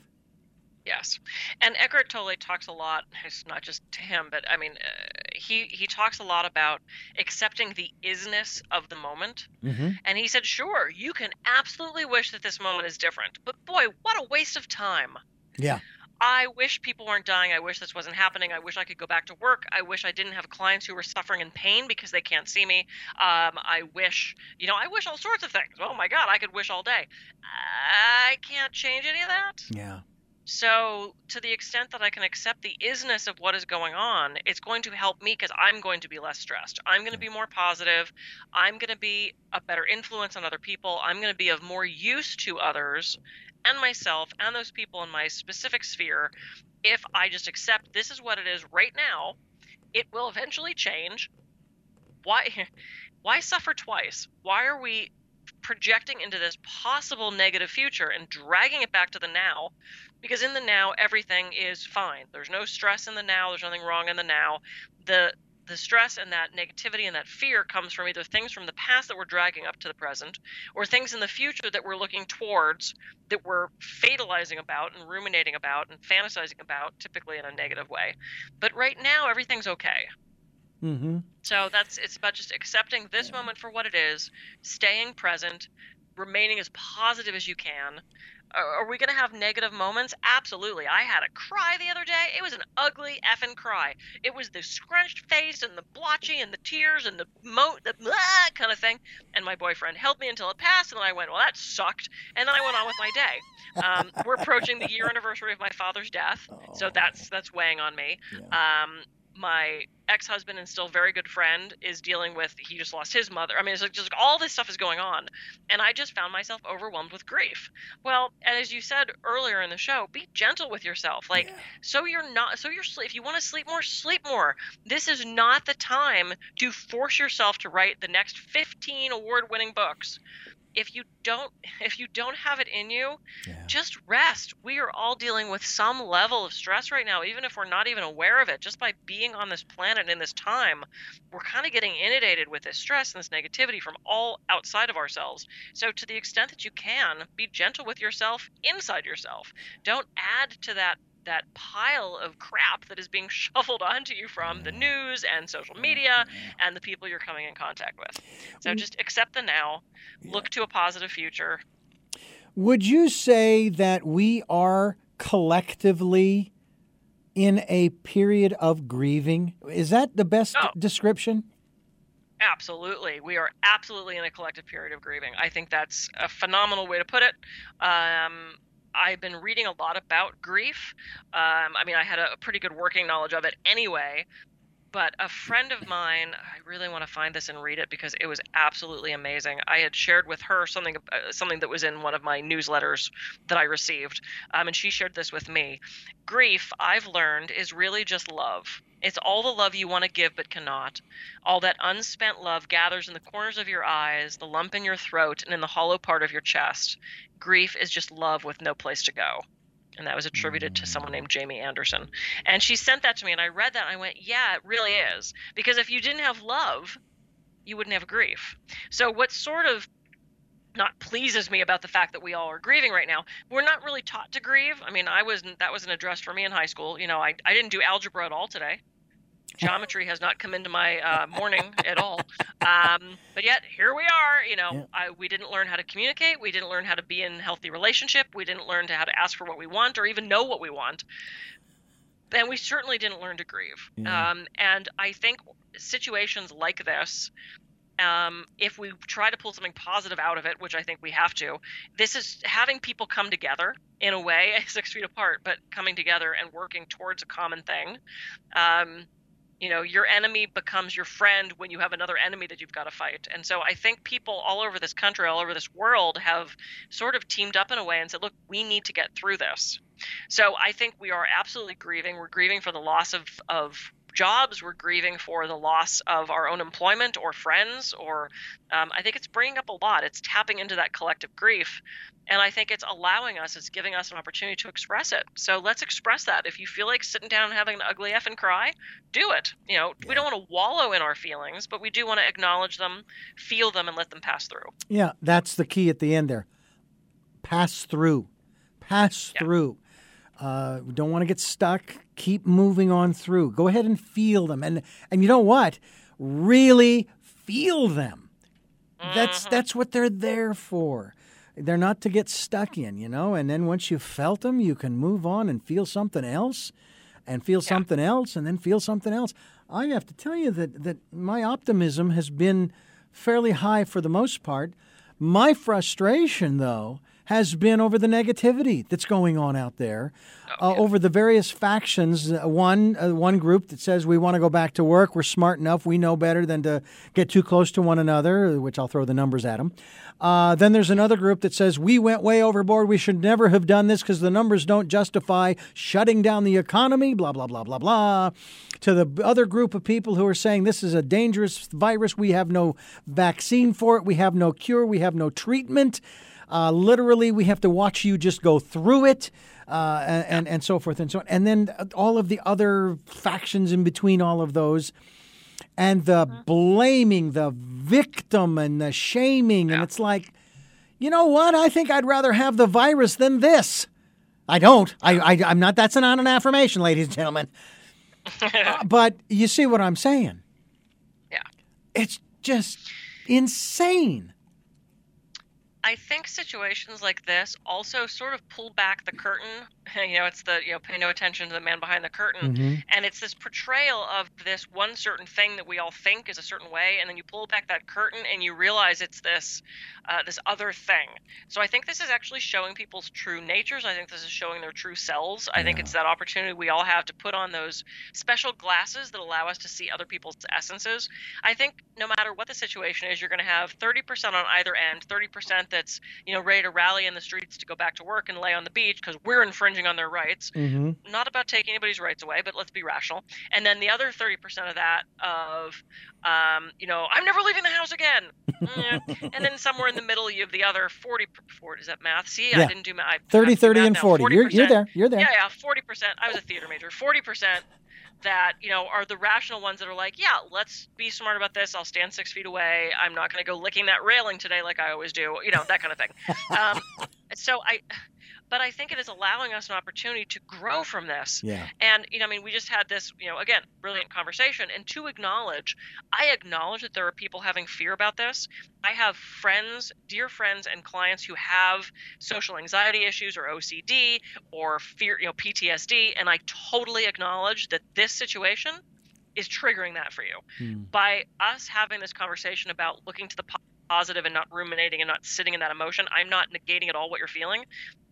Yes, and Eckhart Tolle talks a lot. It's not just to him, but I mean, uh, he he talks a lot about accepting the isness of the moment. Mm-hmm. And he said, "Sure, you can absolutely wish that this moment is different, but boy, what a waste of time." Yeah. I wish people weren't dying. I wish this wasn't happening. I wish I could go back to work. I wish I didn't have clients who were suffering in pain because they can't see me. Um, I wish, you know, I wish all sorts of things. Oh my God, I could wish all day. I can't change any of that. Yeah. So, to the extent that I can accept the isness of what is going on, it's going to help me because I'm going to be less stressed. I'm going to be more positive. I'm going to be a better influence on other people. I'm going to be of more use to others and myself and those people in my specific sphere if I just accept this is what it is right now. It will eventually change. Why why suffer twice? Why are we projecting into this possible negative future and dragging it back to the now because in the now everything is fine. There's no stress in the now there's nothing wrong in the now. The the stress and that negativity and that fear comes from either things from the past that we're dragging up to the present or things in the future that we're looking towards that we're fatalizing about and ruminating about and fantasizing about typically in a negative way. But right now everything's okay Mm-hmm. so that's it's about just accepting this moment for what it is, staying present, remaining as positive as you can. Are, we going to have negative moments? Absolutely. I had a cry the other day. It was an ugly effing cry. It was the scrunched face and the blotchy and the tears and the mo the blah kind of thing. And my boyfriend held me until it passed, and then I went, well, that sucked. And then I went on with my day. Um, we're approaching the year anniversary of my father's death, so that's that's weighing on me. Yeah. Um, my ex-husband and still very good friend is dealing with he just lost his mother i mean it's like just all this stuff is going on and i just found myself overwhelmed with grief well and as you said earlier in the show be gentle with yourself like Yeah. so you're not so you're sleep if you want to sleep more sleep more this is not the time to force yourself to write the next 15 award-winning books if you don't if you don't have it in you Yeah. just rest. We are all dealing with some level of stress right now, even if we're not even aware of it. Just by being on this planet in this time, we're kind of getting inundated with this stress and this negativity from all outside of ourselves. So, to the extent that you can, be gentle with yourself inside yourself. Don't add to that that pile of crap that is being shoveled onto you from the mm-hmm. news and social mm-hmm. media and the people you're coming in contact with. So just accept the now, look to a positive future, Would you say that we are collectively in a period of grieving? Is that the best Oh. description? Absolutely. We are absolutely in a collective period of grieving. I think that's a phenomenal way to put it. Um, I've been reading a lot about grief. Um, I mean, I had a, a pretty good working knowledge of it anyway. But a friend of mine, I really want to find this and read it because it was absolutely amazing. I had shared with her something, uh, something that was in one of my newsletters that I received, um, and she shared this with me. Grief, I've learned, is really just love. It's all the love you want to give but cannot. All that unspent love gathers in the corners of your eyes, the lump in your throat, and in the hollow part of your chest. Grief is just love with no place to go. And that was attributed to someone named Jamie Anderson. And she sent that to me, and I read that, and I went, Yeah, it really is. Because if you didn't have love, you wouldn't have grief. So, what sort of not pleases me about the fact that we all are grieving right now. We're not really taught to grieve. I mean, I wasn't that wasn't addressed for me in high school. You know, I, I didn't do algebra at all today. Geometry has not come into my uh, morning at all. Um, but yet here we are. You know, Yeah. I, we didn't learn how to communicate. We didn't learn how to be in healthy relationship. We didn't learn to how to ask for what we want or even know what we want. And we certainly didn't learn to grieve. Yeah. Um, and I think situations like this um, if we try to pull something positive out of it, which I think we have to, this is having people come together in a way, six feet apart, but coming together and working towards a common thing. Um, you know, your enemy becomes your friend when you have another enemy that you've got to fight. And so I think people all over this country, all over this world, have sort of teamed up in a way and said, look, we need to get through this. So I think we are absolutely grieving. We're grieving for the loss of, of jobs. We're grieving for the loss of our own employment or friends. Or um, I think it's bringing up a lot. It's tapping into that collective grief. And I think it's allowing us, it's giving us an opportunity to express it. So let's express that. If you feel like sitting down and having an ugly F and cry, do it. You know, we don't want to wallow in our feelings, but we do want to acknowledge them, feel them, and let them pass through. Yeah, that's the key at the end there. Pass through. Pass Yeah. through. Uh, don't want to get stuck. Keep moving on through. Go ahead and feel them, and and you know what? Really feel them. That's that's what they're there for. They're not to get stuck in, you know. And then once you've felt them, you can move on and feel something else, and feel something else, and then feel something else. I have to tell you that that my optimism has been fairly high for the most part. My frustration, though, has been over the negativity that's going on out there, uh, over the various factions. Uh, one uh, one group that says we want to go back to work, we're smart enough, we know better than to get too close to one another, which I'll throw the numbers at them. Uh, then there's another group that says we went way overboard, we should never have done this because the numbers don't justify shutting down the economy, blah blah blah blah blah. To the other group of people who are saying this is a dangerous virus, we have no vaccine for it, we have no cure, we have no treatment. Uh, literally, we have to watch you just go through it, uh, and, and, so forth and so on. And then all of the other factions in between all of those, and the blaming the victim and the shaming, and it's like, you know what? I think I'd rather have the virus than this. I don't. I, I I'm not. That's not an affirmation, ladies and gentlemen. Uh, but you see what I'm saying? Yeah. It's just insane. I think situations like this also sort of pull back the curtain. You know, it's the, you know, pay no attention to the man behind the curtain. Mm-hmm. And it's this portrayal of this one certain thing that we all think is a certain way. And then you pull back that curtain and you realize it's this, uh, this other thing. So I think this is actually showing people's true natures. I think this is showing their true selves. I think it's that opportunity we all have to put on those special glasses that allow us to see other people's essences. I think no matter what the situation is, you're going to have 30% on either end, 30% that's, you know, ready to rally in the streets to go back to work and lay on the beach because we're infringing on their rights. Mm-hmm. Not about taking anybody's rights away, but let's be rational. And then the other 30% of that of, um, you know, I'm never leaving the house again. Mm. and then somewhere in the middle, you have the other 40, 40 is that math? See, Yeah. I didn't do math. I 30, have to do 30, math and now. 40. You're, you're there. You're there. Yeah, yeah, forty percent. I was a theater major. Forty percent that you know are the rational ones that are like, yeah, let's be smart about this. I'll stand six feet away. I'm not going to go licking that railing today like I always do. You know that kind of thing. Um, so I, but I think it is allowing us an opportunity to grow from this. Yeah. And you know, I mean, we just had this, you know, again, brilliant conversation. And to acknowledge, I acknowledge that there are people having fear about this. I have friends, dear friends, and clients who have social anxiety issues or OCD or fear, you know, PTSD, and I totally acknowledge that this situation is triggering that for you. Hmm. By us having this conversation about looking to the positive and not ruminating and not sitting in that emotion, I'm not negating at all what you're feeling.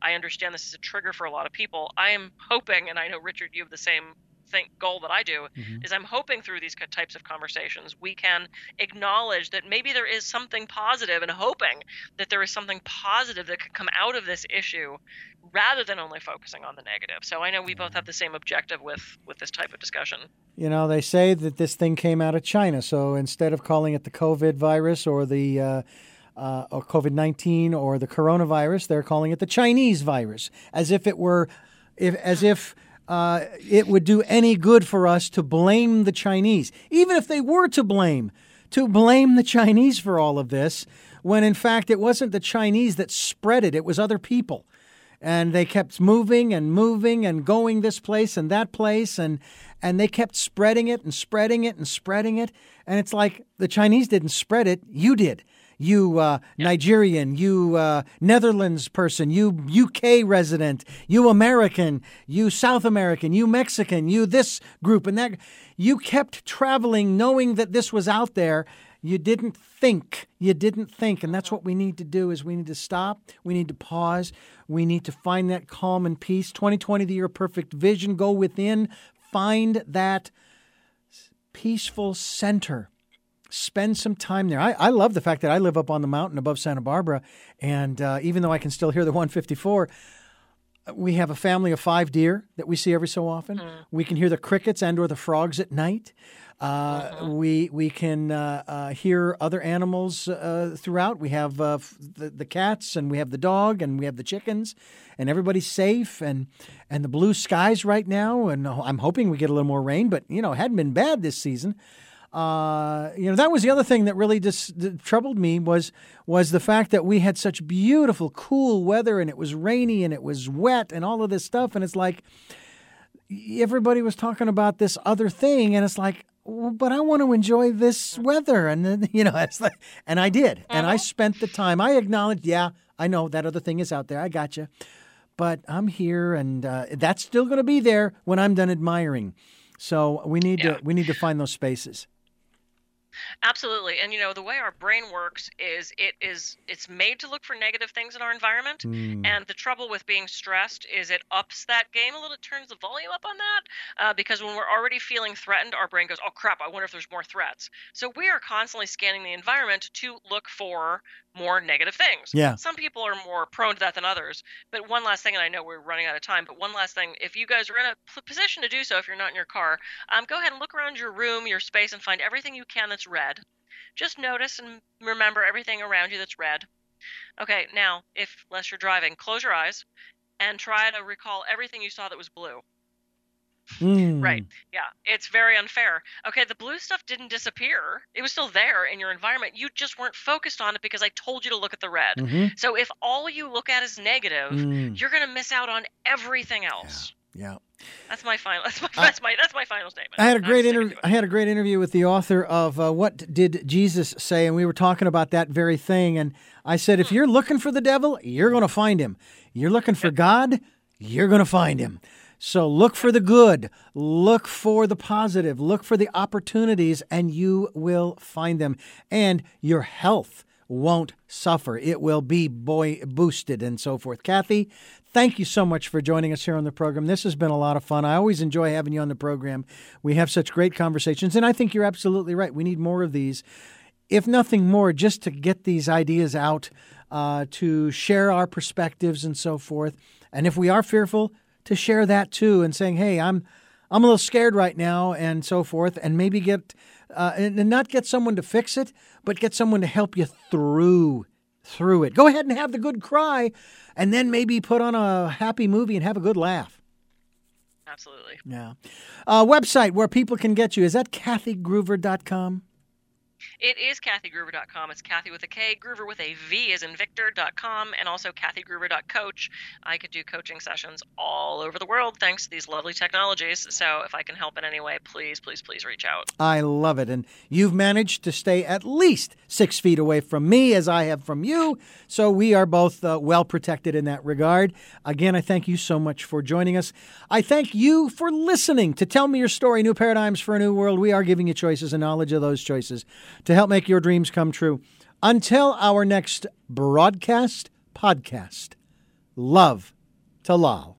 I understand this is a trigger for a lot of people. I am hoping, and I know Richard, you have the same thing goal that I do, Mhm. is I'm hoping through these types of conversations we can acknowledge that maybe there is something positive and hoping that there is something positive that could come out of this issue rather than only focusing on the negative. So I know we both have the same objective with with this type of discussion. You know, they say that this thing came out of China. So instead of calling it the COVID virus or the uh, uh, or COVID nineteen or the coronavirus, they're calling it the Chinese virus, as if it were, if as if. Uh, it would do any good for us to blame the Chinese, even if they were to blame, to blame the Chinese for all of this, when in fact it wasn't the Chinese that spread it; it was other people. And they kept moving and moving and going this place and that place and and they kept spreading it and spreading it and spreading it. And it's like the Chinese didn't spread it you did you uh, Nigerian you uh, Netherlands person you UK resident you American you South American you Mexican you this group and that you kept traveling knowing that this was out there. You didn't think you didn't think. And that's what we need to do is we need to stop. We need to pause. We need to find that calm and peace. 2020 the year of perfect vision. Go within. Find that peaceful center spend some time there I, I love the fact that i live up on the mountain above santa barbara and uh, even though i can still hear the 154 we have a family of five deer that we see every so often. We can hear the crickets and or the frogs at night. Uh, We we can uh, uh, hear other animals uh, throughout. We have uh, the, the cats and we have the dog and we have the chickens, and everybody's safe and and the blue skies right now. And I'm hoping we get a little more rain, but you know it hadn't been bad this season. Uh, you know that was the other thing that really just that troubled me was was the fact that we had such beautiful cool weather and it was rainy and it was wet and all of this stuff. And it's like everybody was talking about this other thing and it's like well, but I want to enjoy this weather. And then you know it's like and I did. And I spent the time I acknowledged yeah I know that other thing is out there. I got you but I'm here and uh, that's still going to be there when I'm done admiring. So we need Yeah. to we need to find those spaces Absolutely. And you know, the way our brain works is it is it's made to look for negative things in our environment. Mm. And the trouble with being stressed is it ups that game a little, it turns the volume up on that. Uh, because when we're already feeling threatened, our brain goes, oh crap, I wonder if there's more threats. So we are constantly scanning the environment to look for more negative things. Yeah. Some people are more prone to that than others. But one last thing, and I know we're running out of time, but one last thing, if you guys are in a position to do so, if you're not in your car, um, go ahead and look around your room, your space, and find everything you can that's red. Just notice and remember everything around you that's red. Okay, now, if unless you're driving, close your eyes and try to recall everything you saw that was blue. Mm. Right. Yeah, it's very unfair. Okay, the blue stuff didn't disappear. It was still there in your environment. You just weren't focused on it because I told you to look at the red. Mhm. So if all you look at is negative, Mm. you're going to miss out on everything else. Yeah. That's my final that's my, I- that's my that's my final statement. I had a great interview. I had a great interview with the author of uh, "What Did Jesus Say," and we were talking about that very thing. And I said, if you're looking for the devil, you're going to find him. You're looking for God, you're going to find him. So look for the good, look for the positive, look for the opportunities, and you will find them. And your health won't suffer. It will be boy boosted and so forth. Kathy, thank you so much for joining us here on the program. This has been a lot of fun. I always enjoy having you on the program. We have such great conversations, and I think you're absolutely right. We need more of these. If nothing more, just to get these ideas out, uh, to share our perspectives and so forth. And if we are fearful, to share that too, and saying, "Hey, I'm, I'm a little scared right now," and so forth, and maybe get, uh, and, and not get someone to fix it, but get someone to help you through through it. Go ahead and have the good cry, and then maybe put on a happy movie and have a good laugh. Absolutely. Yeah. Uh, website where people can get you is that kathygruver.com. It is KathyGruver.com. It's Kathy with a K, Gruver with a V is in Victor.com, and also KathyGruver.coach. I could do coaching sessions all over the world thanks to these lovely technologies. So if I can help in any way, please, please, please reach out. I love it. And you've managed to stay at least six feet away from me as I have from you. So we are both uh, well protected in that regard. Again, I thank you so much for joining us. I thank you for listening to Tell Me Your Story New Paradigms for a New World. We are giving you choices and knowledge of those choices to help make your dreams come true. Until our next broadcast podcast, love to Lal.